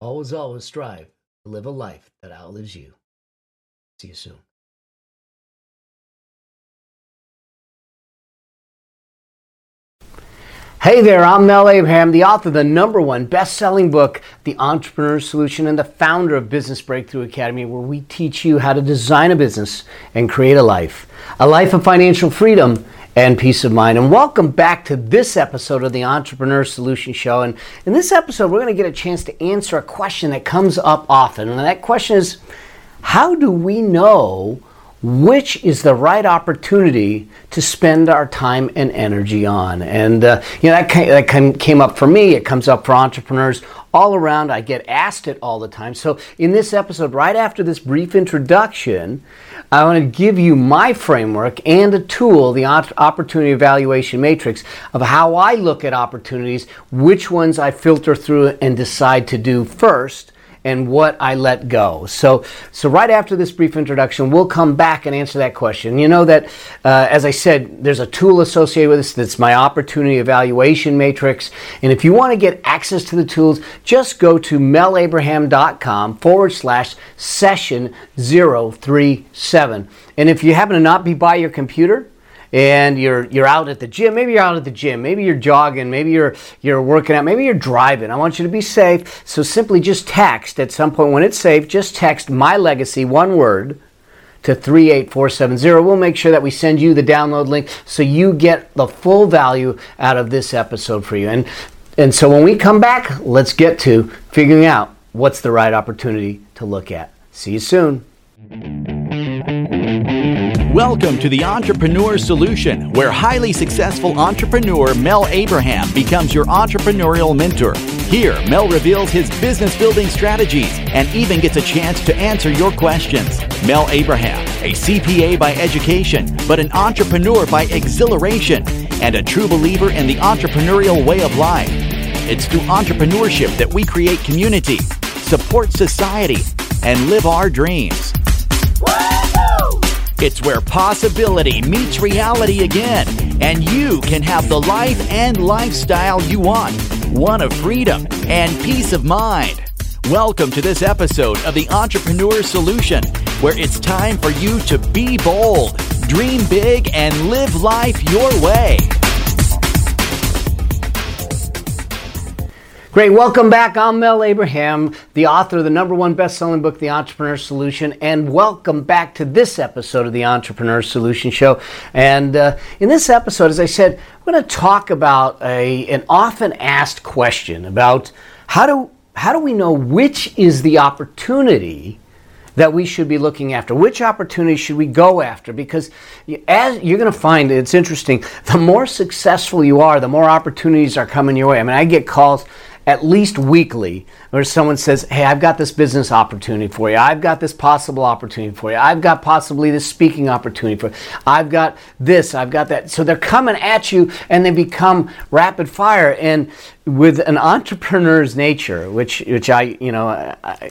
always, always strive to live a life that outlives you. See you soon. Hey there, I'm Mel Abraham, the author of the number one best selling book, The Entrepreneur Solution, and the founder of Business Breakthrough Academy, where we teach you how to design a business and create a life, a life of financial freedom and peace of mind. And welcome back to this episode of the Entrepreneur Solution Show. And in this episode, we're going to get a chance to answer a question that comes up often. And that question is how do we know? Which is the right opportunity to spend our time and energy on. And uh, you know that, that came up for me. It comes up for entrepreneurs all around. I get asked it all the time. So in this episode, right after this brief introduction, I want to give you my framework and a tool, the opportunity evaluation matrix, of how I look at opportunities, which ones I filter through and decide to do first and what I let go. So, so right after this brief introduction, we'll come back and answer that question. You know that, uh, as I said, there's a tool associated with this that's my opportunity evaluation matrix. And if you want to get access to the tools, just go to melabraham.com forward slash session 037. And if you happen to not be by your computer, and you're you're out at the gym. Maybe you're out at the gym. Maybe you're jogging. Maybe you're you're working out. Maybe you're driving. I want you to be safe. So simply just text at some point when it's safe. Just text my legacy one word to 38470. We'll make sure that we send you the download link so you get the full value out of this episode for you. And and so when we come back, let's get to figuring out what's the right opportunity to look at. See you soon. Welcome to the Entrepreneur Solution, where highly successful entrepreneur Mel Abraham becomes your entrepreneurial mentor. Here, Mel reveals his business building strategies and even gets a chance to answer your questions. Mel Abraham, a CPA by education, but an entrepreneur by exhilaration, and a true believer in the entrepreneurial way of life. It's through entrepreneurship that we create community, support society, and live our dreams. It's where possibility meets reality again, and you can have the life and lifestyle you want one of freedom and peace of mind. Welcome to this episode of The Entrepreneur Solution, where it's time for you to be bold, dream big, and live life your way. Great. Welcome back. I'm Mel Abraham, the author of the number one best selling book, The Entrepreneur Solution. And welcome back to this episode of the Entrepreneur Solution Show. And uh, in this episode, as I said, I'm going to talk about a, an often asked question about how do, how do we know which is the opportunity that we should be looking after? Which opportunities should we go after? Because as you're going to find, it's interesting, the more successful you are, the more opportunities are coming your way. I mean, I get calls at least weekly where someone says, Hey, I've got this business opportunity for you. I've got this possible opportunity for you. I've got possibly this speaking opportunity for you. I've got this, I've got that. So they're coming at you and they become rapid fire. And with an entrepreneur's nature, which, which I, you know, I,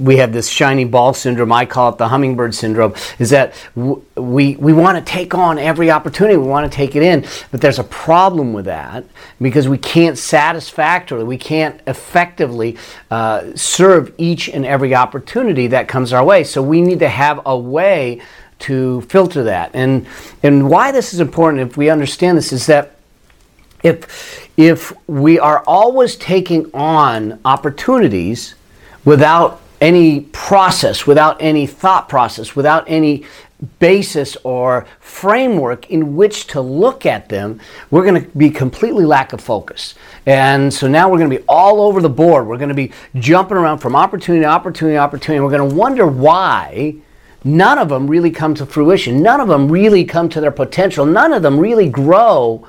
we have this shiny ball syndrome. I call it the hummingbird syndrome. Is that we we want to take on every opportunity, we want to take it in, but there's a problem with that because we can't satisfactorily, we can't effectively uh, serve each and every opportunity that comes our way. So we need to have a way to filter that. And and why this is important, if we understand this, is that if if we are always taking on opportunities without any process, without any thought process, without any basis or framework in which to look at them, we're going to be completely lack of focus. And so now we're going to be all over the board. We're going to be jumping around from opportunity to opportunity to opportunity. And We're going to wonder why none of them really come to fruition. None of them really come to their potential. None of them really grow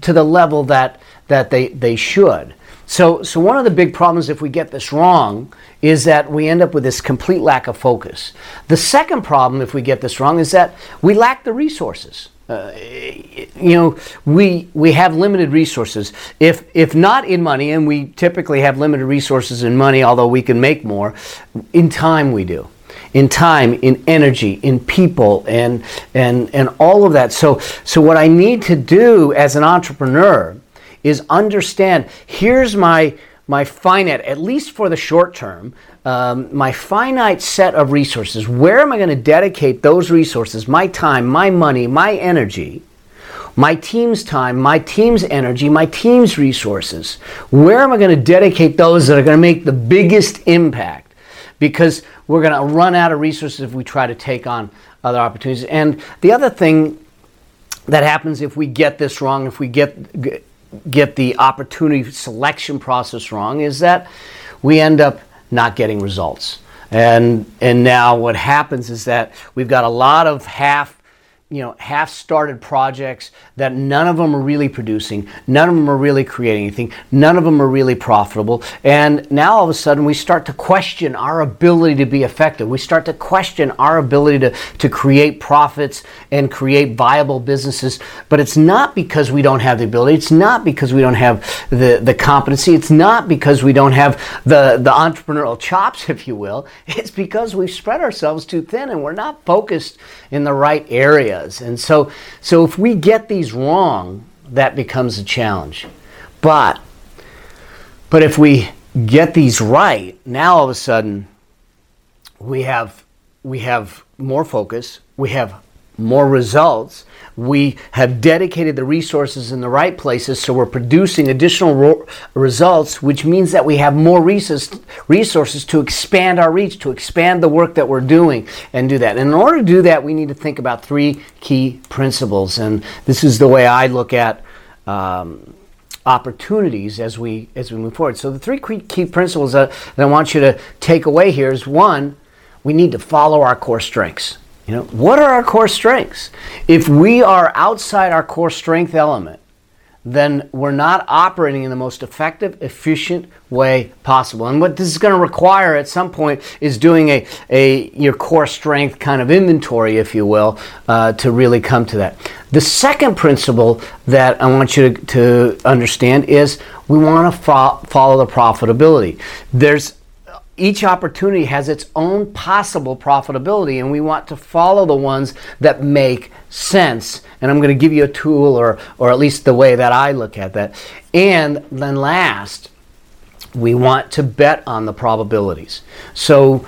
to the level that, that they, they should. So, so one of the big problems if we get this wrong is that we end up with this complete lack of focus. The second problem if we get this wrong is that we lack the resources. Uh, you know, we we have limited resources. If if not in money, and we typically have limited resources in money, although we can make more, in time we do in time, in energy, in people, and and and all of that. So so what I need to do as an entrepreneur is understand here's my my finite, at least for the short term, um, my finite set of resources. Where am I going to dedicate those resources, my time, my money, my energy, my team's time, my team's energy, my team's resources? Where am I going to dedicate those that are going to make the biggest impact? Because we're going to run out of resources if we try to take on other opportunities. And the other thing that happens if we get this wrong, if we get get the opportunity selection process wrong is that we end up not getting results. And and now what happens is that we've got a lot of half you know half started projects that none of them are really producing none of them are really creating anything none of them are really profitable. And now all of a sudden we start to question our ability to be effective. We start to question our ability to, to create profits and create viable businesses. But it's not because we don't have the ability. It's not because we don't have the, the competency. It's not because we don't have the, the entrepreneurial chops if you will. It's because we've spread ourselves too thin and we're not focused in the right area And so, so if we get these wrong, that becomes a challenge. But, but if we get these right, now all of a sudden we have, we have more focus, we have more results, we have dedicated the resources in the right places, so we're producing additional ro- results, which means that we have more resources, resources to expand our reach, to expand the work that we're doing, and do that. And in order to do that, we need to think about three key principles, and this is the way I look at. Um, opportunities as we as we move forward. So the three key principles that, that I want you to take away here is one, we need to follow our core strengths. You know, what are our core strengths? If we are outside our core strength element, then we're not operating in the most effective, efficient way possible. And what this is going to require at some point is doing a, a your core strength kind of inventory, if you will, uh, to really come to that. The second principle that I want you to, to understand is we want to fo- follow the profitability. There's each opportunity has its own possible profitability, and we want to follow the ones that make sense. And I'm going to give you a tool, or, or at least the way that I look at that. And then last, we want to bet on the probabilities. So,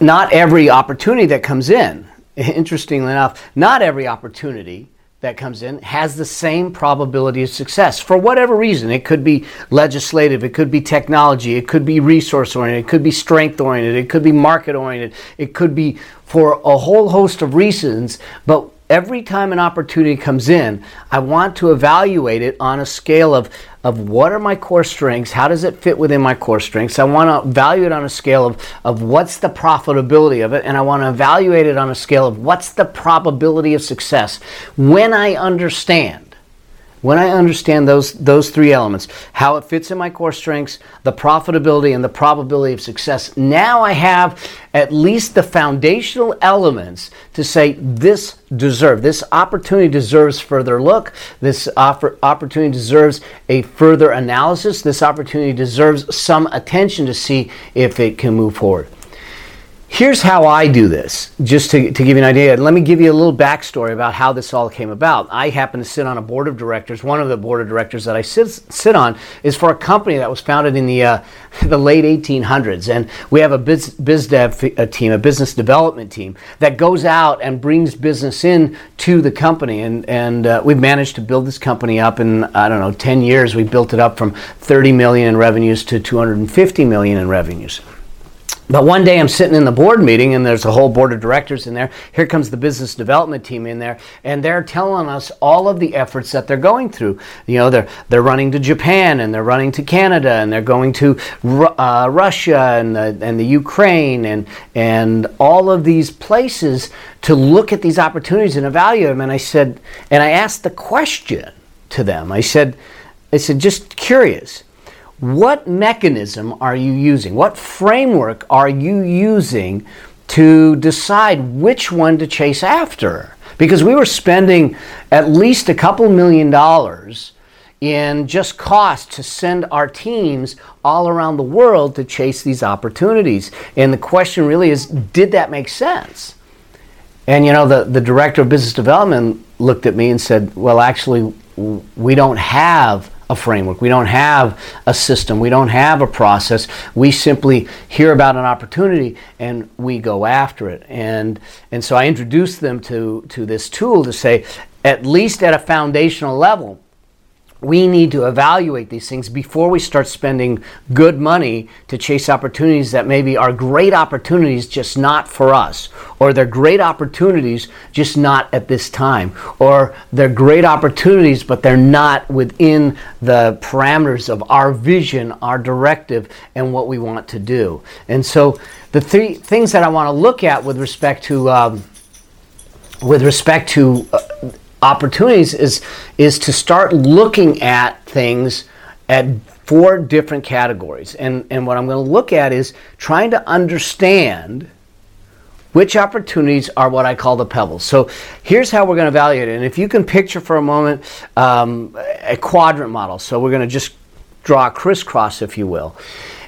not every opportunity that comes in, interestingly enough, not every opportunity that comes in has the same probability of success for whatever reason. It could be legislative, it could be technology, it could be resource oriented, it could be strength oriented, it could be market oriented, it could be for a whole host of reasons. But every time an opportunity comes in, I want to evaluate it on a scale of, of what are my core strengths, how does it fit within my core strengths. I want to value it on a scale of, of what's the profitability of it, and I want to evaluate it on a scale of what's the probability of success. When I understand when I understand those those three elements, how it fits in my core strengths, the profitability and the probability of success, now I have at least the foundational elements to say this deserve this opportunity deserves further look, this opportunity deserves a further analysis, this opportunity deserves some attention to see if it can move forward. Here's how I do this, just to, to give you an idea. Let me give you a little backstory about how this all came about. I happen to sit on a board of directors. One of the board of directors that I sit, sit on is for a company that was founded in the, uh, the late 1800s. And we have a biz, biz dev team, a business development team, that goes out and brings business in to the company. And, and uh, we've managed to build this company up in, I don't know, 10 years. We built it up from 30 million in revenues to 250 million in revenues. But one day I'm sitting in the board meeting and there's a whole board of directors in there. Here comes the business development team in there and they're telling us all of the efforts that they're going through. You know, they're they're running to Japan and they're running to Canada and they're going to uh, Russia and the, and the Ukraine and and all of these places to look at these opportunities and evaluate them. And I said, and I asked the question to them. I said, I said, just curious what mechanism are you using? What framework are you using to decide which one to chase after? Because we were spending at least a couple million dollars in just cost to send our teams all around the world to chase these opportunities. And the question really is did that make sense? And you know, the, the director of business development looked at me and said, Well, actually, we don't have a framework. We don't have a system. We don't have a process. We simply hear about an opportunity and we go after it. And, and so I introduced them to, to this tool to say, at least at a foundational level, we need to evaluate these things before we start spending good money to chase opportunities that maybe are great opportunities, just not for us, or they're great opportunities, just not at this time, or they're great opportunities, but they're not within the parameters of our vision, our directive, and what we want to do. And so, the three things that I want to look at with respect to um, with respect to uh, opportunities is is to start looking at things at four different categories. And and what I'm going to look at is trying to understand which opportunities are what I call the pebbles. So here's how we're going to evaluate it. And if you can picture for a moment um, a quadrant model. So we're going to just draw a crisscross, if you will.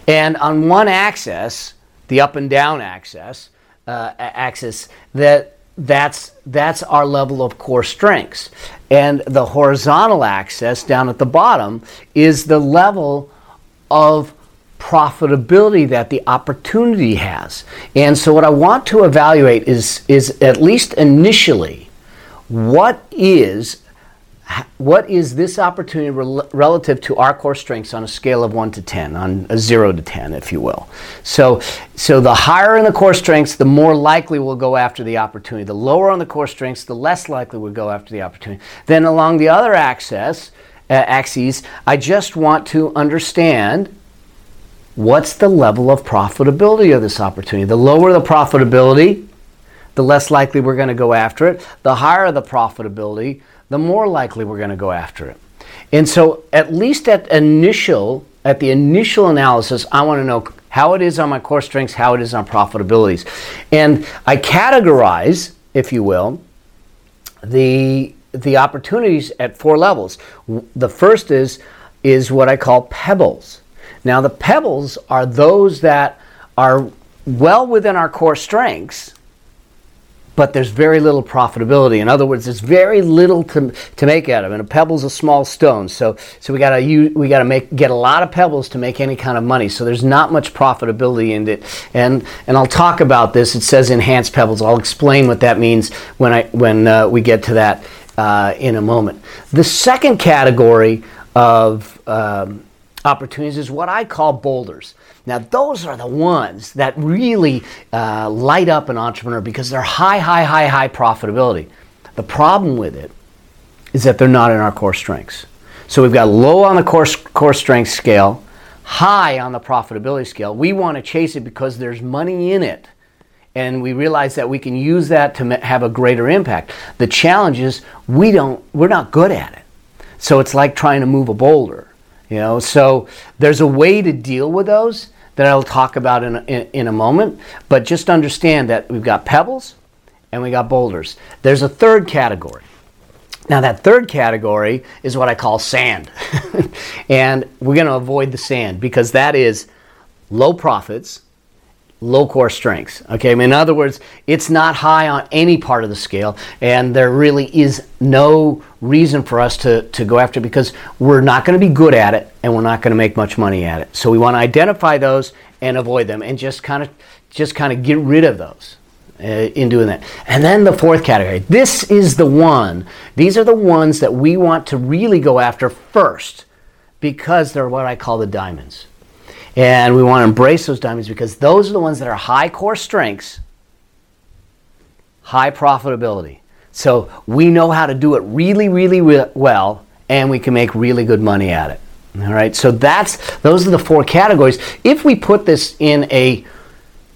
And on one axis, the up and down axis, uh, axis, that that's that's our level of core strengths. And the horizontal axis down at the bottom is the level of profitability that the opportunity has. And so what i want to evaluate is is at least initially what is what is this opportunity rel- relative to our core strengths on a scale of 1 to 10 on a 0 to 10 if you will? So so the higher in the core strengths the more likely we'll go after the opportunity. The lower on the core strengths the less likely we'll go after the opportunity. Then along the other axis uh, axes i just want to understand what's the level of profitability of this opportunity. The lower the profitability the less likely we're going to go after it. The higher the profitability the more likely we're going to go after it. And so, at least at initial, at the initial analysis, I want to know how it is on my core strengths, how it is on profitabilities, and I categorize, if you will, the the opportunities at four levels. The first is is what I call pebbles. Now, the pebbles are those that are well within our core strengths, but there's very little profitability. In other words, there's very little to, to make out of it. And a pebble's a small stone, so so we gotta use, we gotta make get a lot of pebbles to make any kind of money. So there's not much profitability in it. And and I'll talk about this. It says enhanced pebbles. I'll explain what that means when I when uh, we get to that uh, in a moment. The second category of um, opportunities is what I call boulders. Now, those are the ones that really uh, light up an entrepreneur because they're high, high, high, high profitability. The problem with it is that they're not in our core strengths. So we've got low on the core, core strength scale, high on the profitability scale. We want to chase it because there's money in it. And we realize that we can use that to have a greater impact. The challenge is we don't, we're not good at it. So it's like trying to move a boulder. You know, so there's a way to deal with those that I'll talk about in a, in, in a moment. But just understand that we've got pebbles and we got boulders. There's a third category. Now, that third category is what I call sand. and we're going to avoid the sand because that is low profits, low core strengths. Okay, I mean, in other words, it's not high on any part of the scale, and there really is no reason for us to, to go after it because we're not going to be good at it and we're not going to make much money at it. So we want to identify those and avoid them and just kind of just kind of get rid of those. Uh, in doing that. And then the fourth category. This is the one. These are the ones that we want to really go after first because they're what I call the diamonds. And we want to embrace those diamonds because those are the ones that are high core strengths, high profitability. So we know how to do it really, really well, and we can make really good money at it. All right. So that's those are the four categories. If we put this in a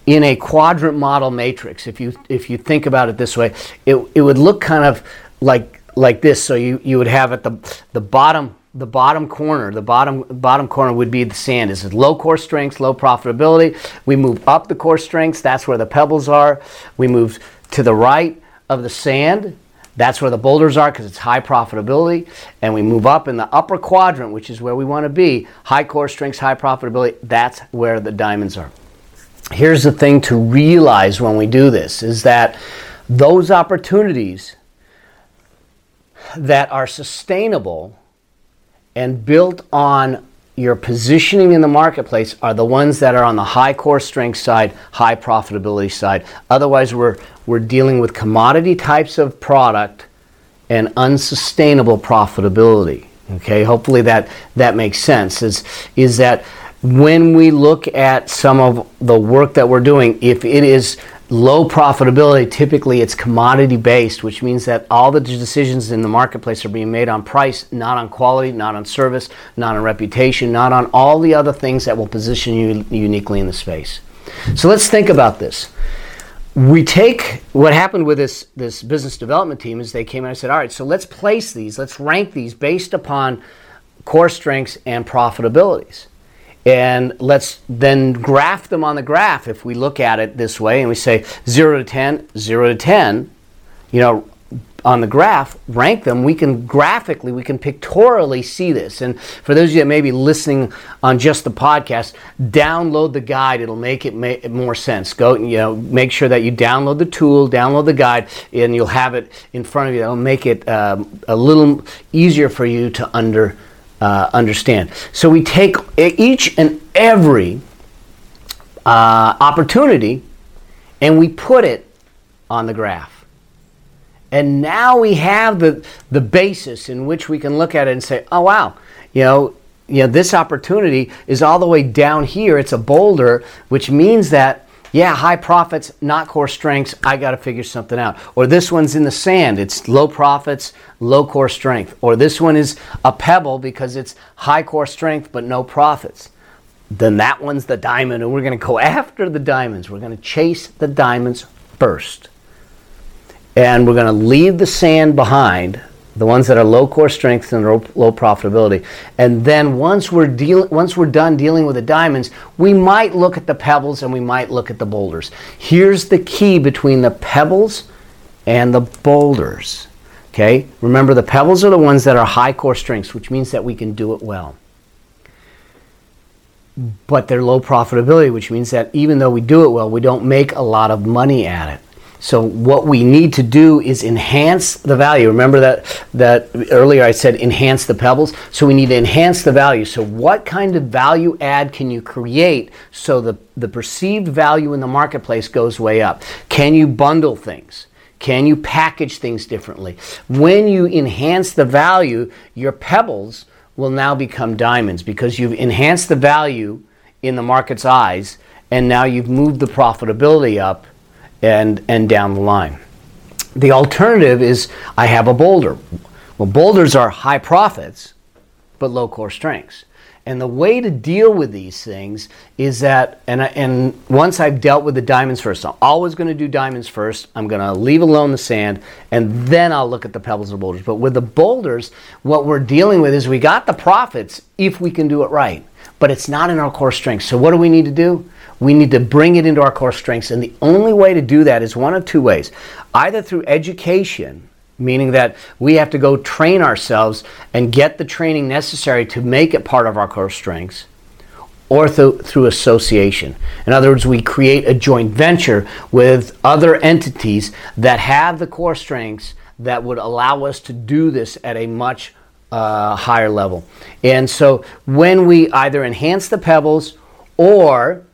in a quadrant model matrix, if you if you think about it this way, it, it would look kind of like like this. So you, you would have at the the bottom the bottom corner, the bottom bottom corner would be the sand. This is low core strengths, low profitability. We move up the core strengths, that's where the pebbles are. We move to the right of the sand, that's where the boulders are because it's high profitability. And we move up in the upper quadrant, which is where we want to be. High core strengths, high profitability. That's where the diamonds are. Here's the thing to realize when we do this is that those opportunities that are sustainable and built on your positioning in the marketplace are the ones that are on the high core strength side, high profitability side. Otherwise, we're, we're dealing with commodity types of product and unsustainable profitability. Okay, hopefully that, that makes sense. Is, is that when we look at some of the work that we're doing, if it is low profitability, typically it's commodity based, which means that all the decisions in the marketplace are being made on price, not on quality, not on service, not on reputation, not on all the other things that will position you uniquely in the space. So let's think about this. We take what happened with this, this business development team is they came in and said, all right, so let's place these, let's rank these based upon core strengths and profitabilities. And let's then graph them on the graph if we look at it this way and we say 0 to 10, 0 to 10, you know, on the graph, rank them, we can graphically, we can pictorially see this. And for those of you that may be listening on just the podcast, download the guide. It'll make it make more sense. Go, you know, make sure that you download the tool, download the guide, and you'll have it in front of you. That'll make it um, a little easier for you to under uh, understand. So we take each and every uh, opportunity and we put it on the graph. And now we have the, the basis in which we can look at it and say, oh, wow, you know, you know, this opportunity is all the way down here. It's a boulder, which means that yeah, high profits, not core strengths. I got to figure something out. Or this one's in the sand. It's low profits, low core strength. Or this one is a pebble because it's high core strength but no profits. Then that one's the diamond, and we're going to go after the diamonds. We're going to chase the diamonds first. And we're going to leave the sand behind the ones that are low core strength and low, profitability. And then once we're deal, once we're done dealing with the diamonds, we might look at the pebbles and we might look at the boulders. Here's the key between the pebbles and the boulders. Okay? Remember the pebbles are the ones that are high core strengths, which means that we can do it well. But they're low profitability, which means that even though we do it well, we don't make a lot of money at it. So what we need to do is enhance the value. Remember that that earlier I said enhance the pebbles. So we need to enhance the value. So what kind of value add can you create so the, the perceived value in the marketplace goes way up? Can you bundle things? Can you package things differently? When you enhance the value, your pebbles will now become diamonds because you've enhanced the value in the market's eyes and now you've moved the profitability up and, and down the line. The alternative is I have a boulder. Well, boulders are high profits, but low core strengths. And the way to deal with these things is that, and, I, and once I've dealt with the diamonds first, I'm always going to do diamonds first. I'm going to leave alone the sand, and then I'll look at the pebbles and boulders. But with the boulders, what we're dealing with is we got the profits if we can do it right, but it's not in our core strengths. So what do we need to do? We need to bring it into our core strengths, and the only way to do that is one of two ways: either through education meaning that we have to go train ourselves and get the training necessary to make it part of our core strengths or through, through association. In other words, we create a joint venture with other entities that have the core strengths that would allow us to do this at a much uh, higher level. And so when we either enhance the pebbles or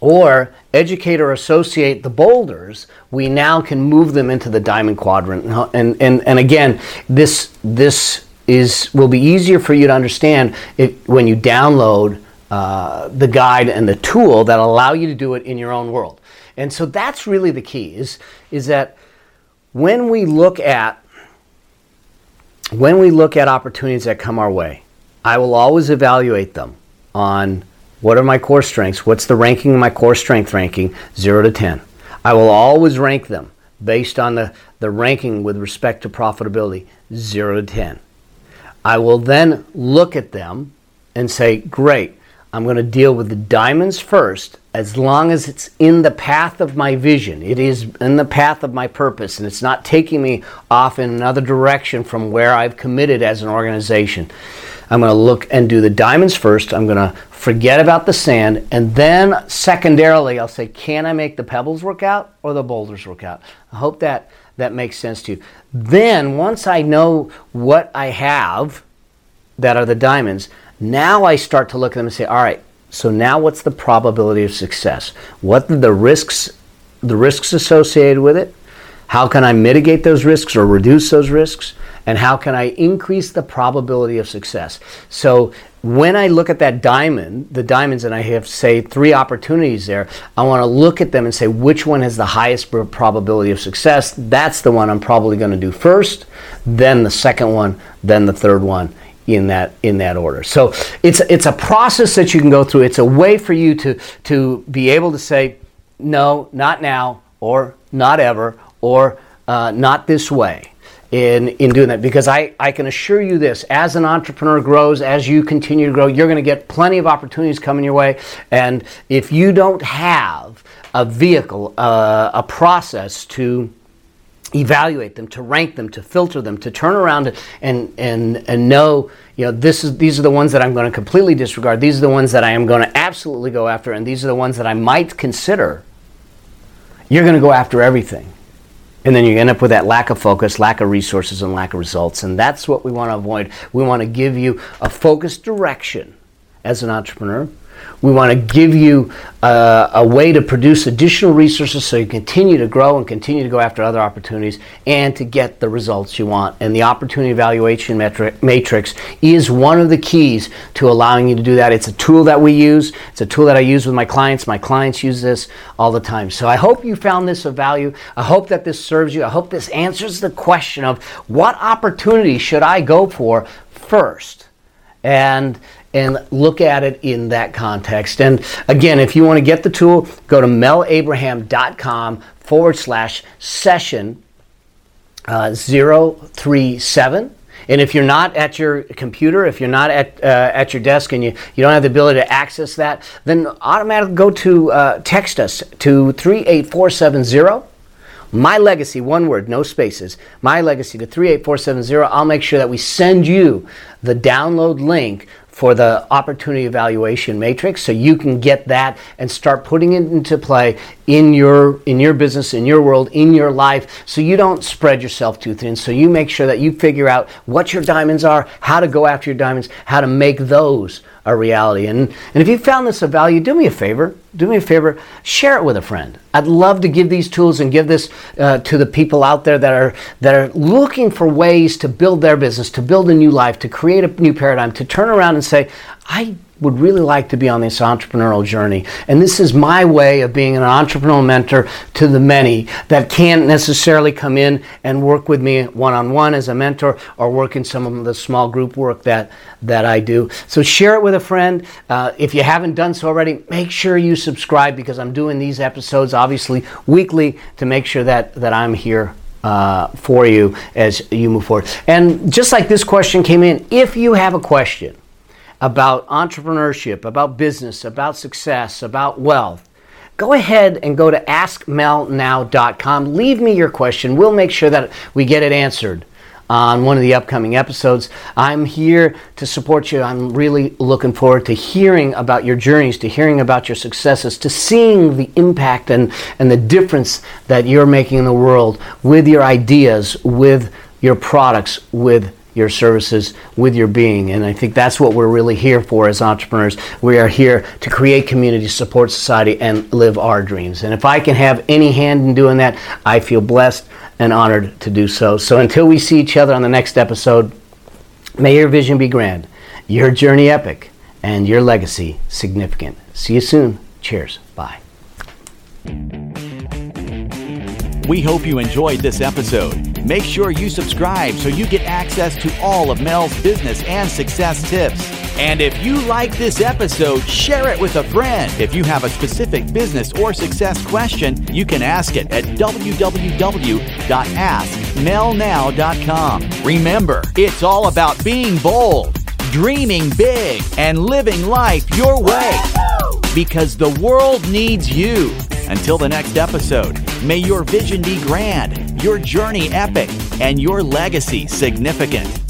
or educate or associate the boulders, we now can move them into the diamond quadrant. And, and, and again, this, this is, will be easier for you to understand if, when you download uh, the guide and the tool that allow you to do it in your own world. And so that's really the key is, is that when we look at when we look at opportunities that come our way, I will always evaluate them on what are my core strengths? What's the ranking of my core strength ranking? 0 to 10. I will always rank them based on the, the ranking with respect to profitability 0 to 10. I will then look at them and say, great, I'm going to deal with the diamonds first as long as it's in the path of my vision. It is in the path of my purpose and it's not taking me off in another direction from where I've committed as an organization. I'm going to look and do the diamonds first. I'm going to forget about the sand. And then, secondarily, I'll say, can I make the pebbles work out or the boulders work out? I hope that that makes sense to you. Then, once I know what I have that are the diamonds, now I start to look at them and say, all right, so now what's the probability of success? What are the risks, the risks associated with it? How can I mitigate those risks or reduce those risks? and how can I increase the probability of success? So when I look at that diamond, the diamonds, and I have, say, three opportunities there, I want to look at them and say which one has the highest probability of success. That's the one I'm probably going to do first, then the second one, then the third one in that in that order. So it's it's a process that you can go through. It's a way for you to to be able to say no, not now, or not ever, or uh, not this way in, in doing that because I, I can assure you this as an entrepreneur grows, as you continue to grow, you're going to get plenty of opportunities coming your way. And if you don't have a vehicle, uh, a process to evaluate them, to rank them, to filter them, to turn around and, and, and know, you know, this is, these are the ones that I'm going to completely disregard. These are the ones that I am going to absolutely go after. And these are the ones that I might consider. You're going to go after everything. And then you end up with that lack of focus, lack of resources, and lack of results. And that's what we want to avoid. We want to give you a focused direction as an entrepreneur we want to give you uh, a way to produce additional resources so you continue to grow and continue to go after other opportunities and to get the results you want. And the opportunity evaluation metric, matrix is one of the keys to allowing you to do that. It's a tool that we use, it's a tool that I use with my clients. My clients use this all the time. So I hope you found this of value. I hope that this serves you. I hope this answers the question of what opportunity should I go for first? And and look at it in that context. And again, if you want to get the tool, go to melabraham.com forward slash session uh, 037. And if you're not at your computer, if you're not at, uh, at your desk and you, you don't have the ability to access that, then automatically go to uh, text us to 38470. My legacy, one word, no spaces. My legacy to 38470. I'll make sure that we send you the download link for the opportunity evaluation matrix so you can get that and start putting it into play in your in your business in your world in your life so you don't spread yourself too thin so you make sure that you figure out what your diamonds are how to go after your diamonds how to make those a reality. And, and if you found this of value, do me a favor. Do me a favor, share it with a friend. I'd love to give these tools and give this uh, to the people out there that are that are looking for ways to build their business, to build a new life, to create a new paradigm, to turn around and say, I would really like to be on this entrepreneurial journey. And this is my way of being an entrepreneurial mentor to the many that can't necessarily come in and work with me one on one as a mentor or work in some of the small group work that, that I do. So share it with a friend. Uh, if you haven't done so already, make sure you subscribe because I'm doing these episodes obviously weekly to make sure that, that I'm here uh, for you as you move forward. And just like this question came in, if you have a question, about entrepreneurship, about business, about success, about wealth, go ahead and go to askmelnow.com. Leave me your question. We'll make sure that we get it answered on one of the upcoming episodes. I'm here to support you. I'm really looking forward to hearing about your journeys, to hearing about your successes, to seeing the impact and, and the difference that you're making in the world with your ideas, with your products, with your services with your being. And I think that's what we're really here for as entrepreneurs. We are here to create community, support society, and live our dreams. And if I can have any hand in doing that, I feel blessed and honored to do so. So until we see each other on the next episode, may your vision be grand, your journey epic, and your legacy significant. See you soon. Cheers. Bye. We hope you enjoyed this episode. Make sure you subscribe so you get access to all of Mel's business and success tips. And if you like this episode, share it with a friend. If you have a specific business or success question, you can ask it at www.askmelnow.com. Remember, it's all about being bold, dreaming big, and living life your way. Because the world needs you. Until the next episode, may your vision be grand, your journey epic, and your legacy significant.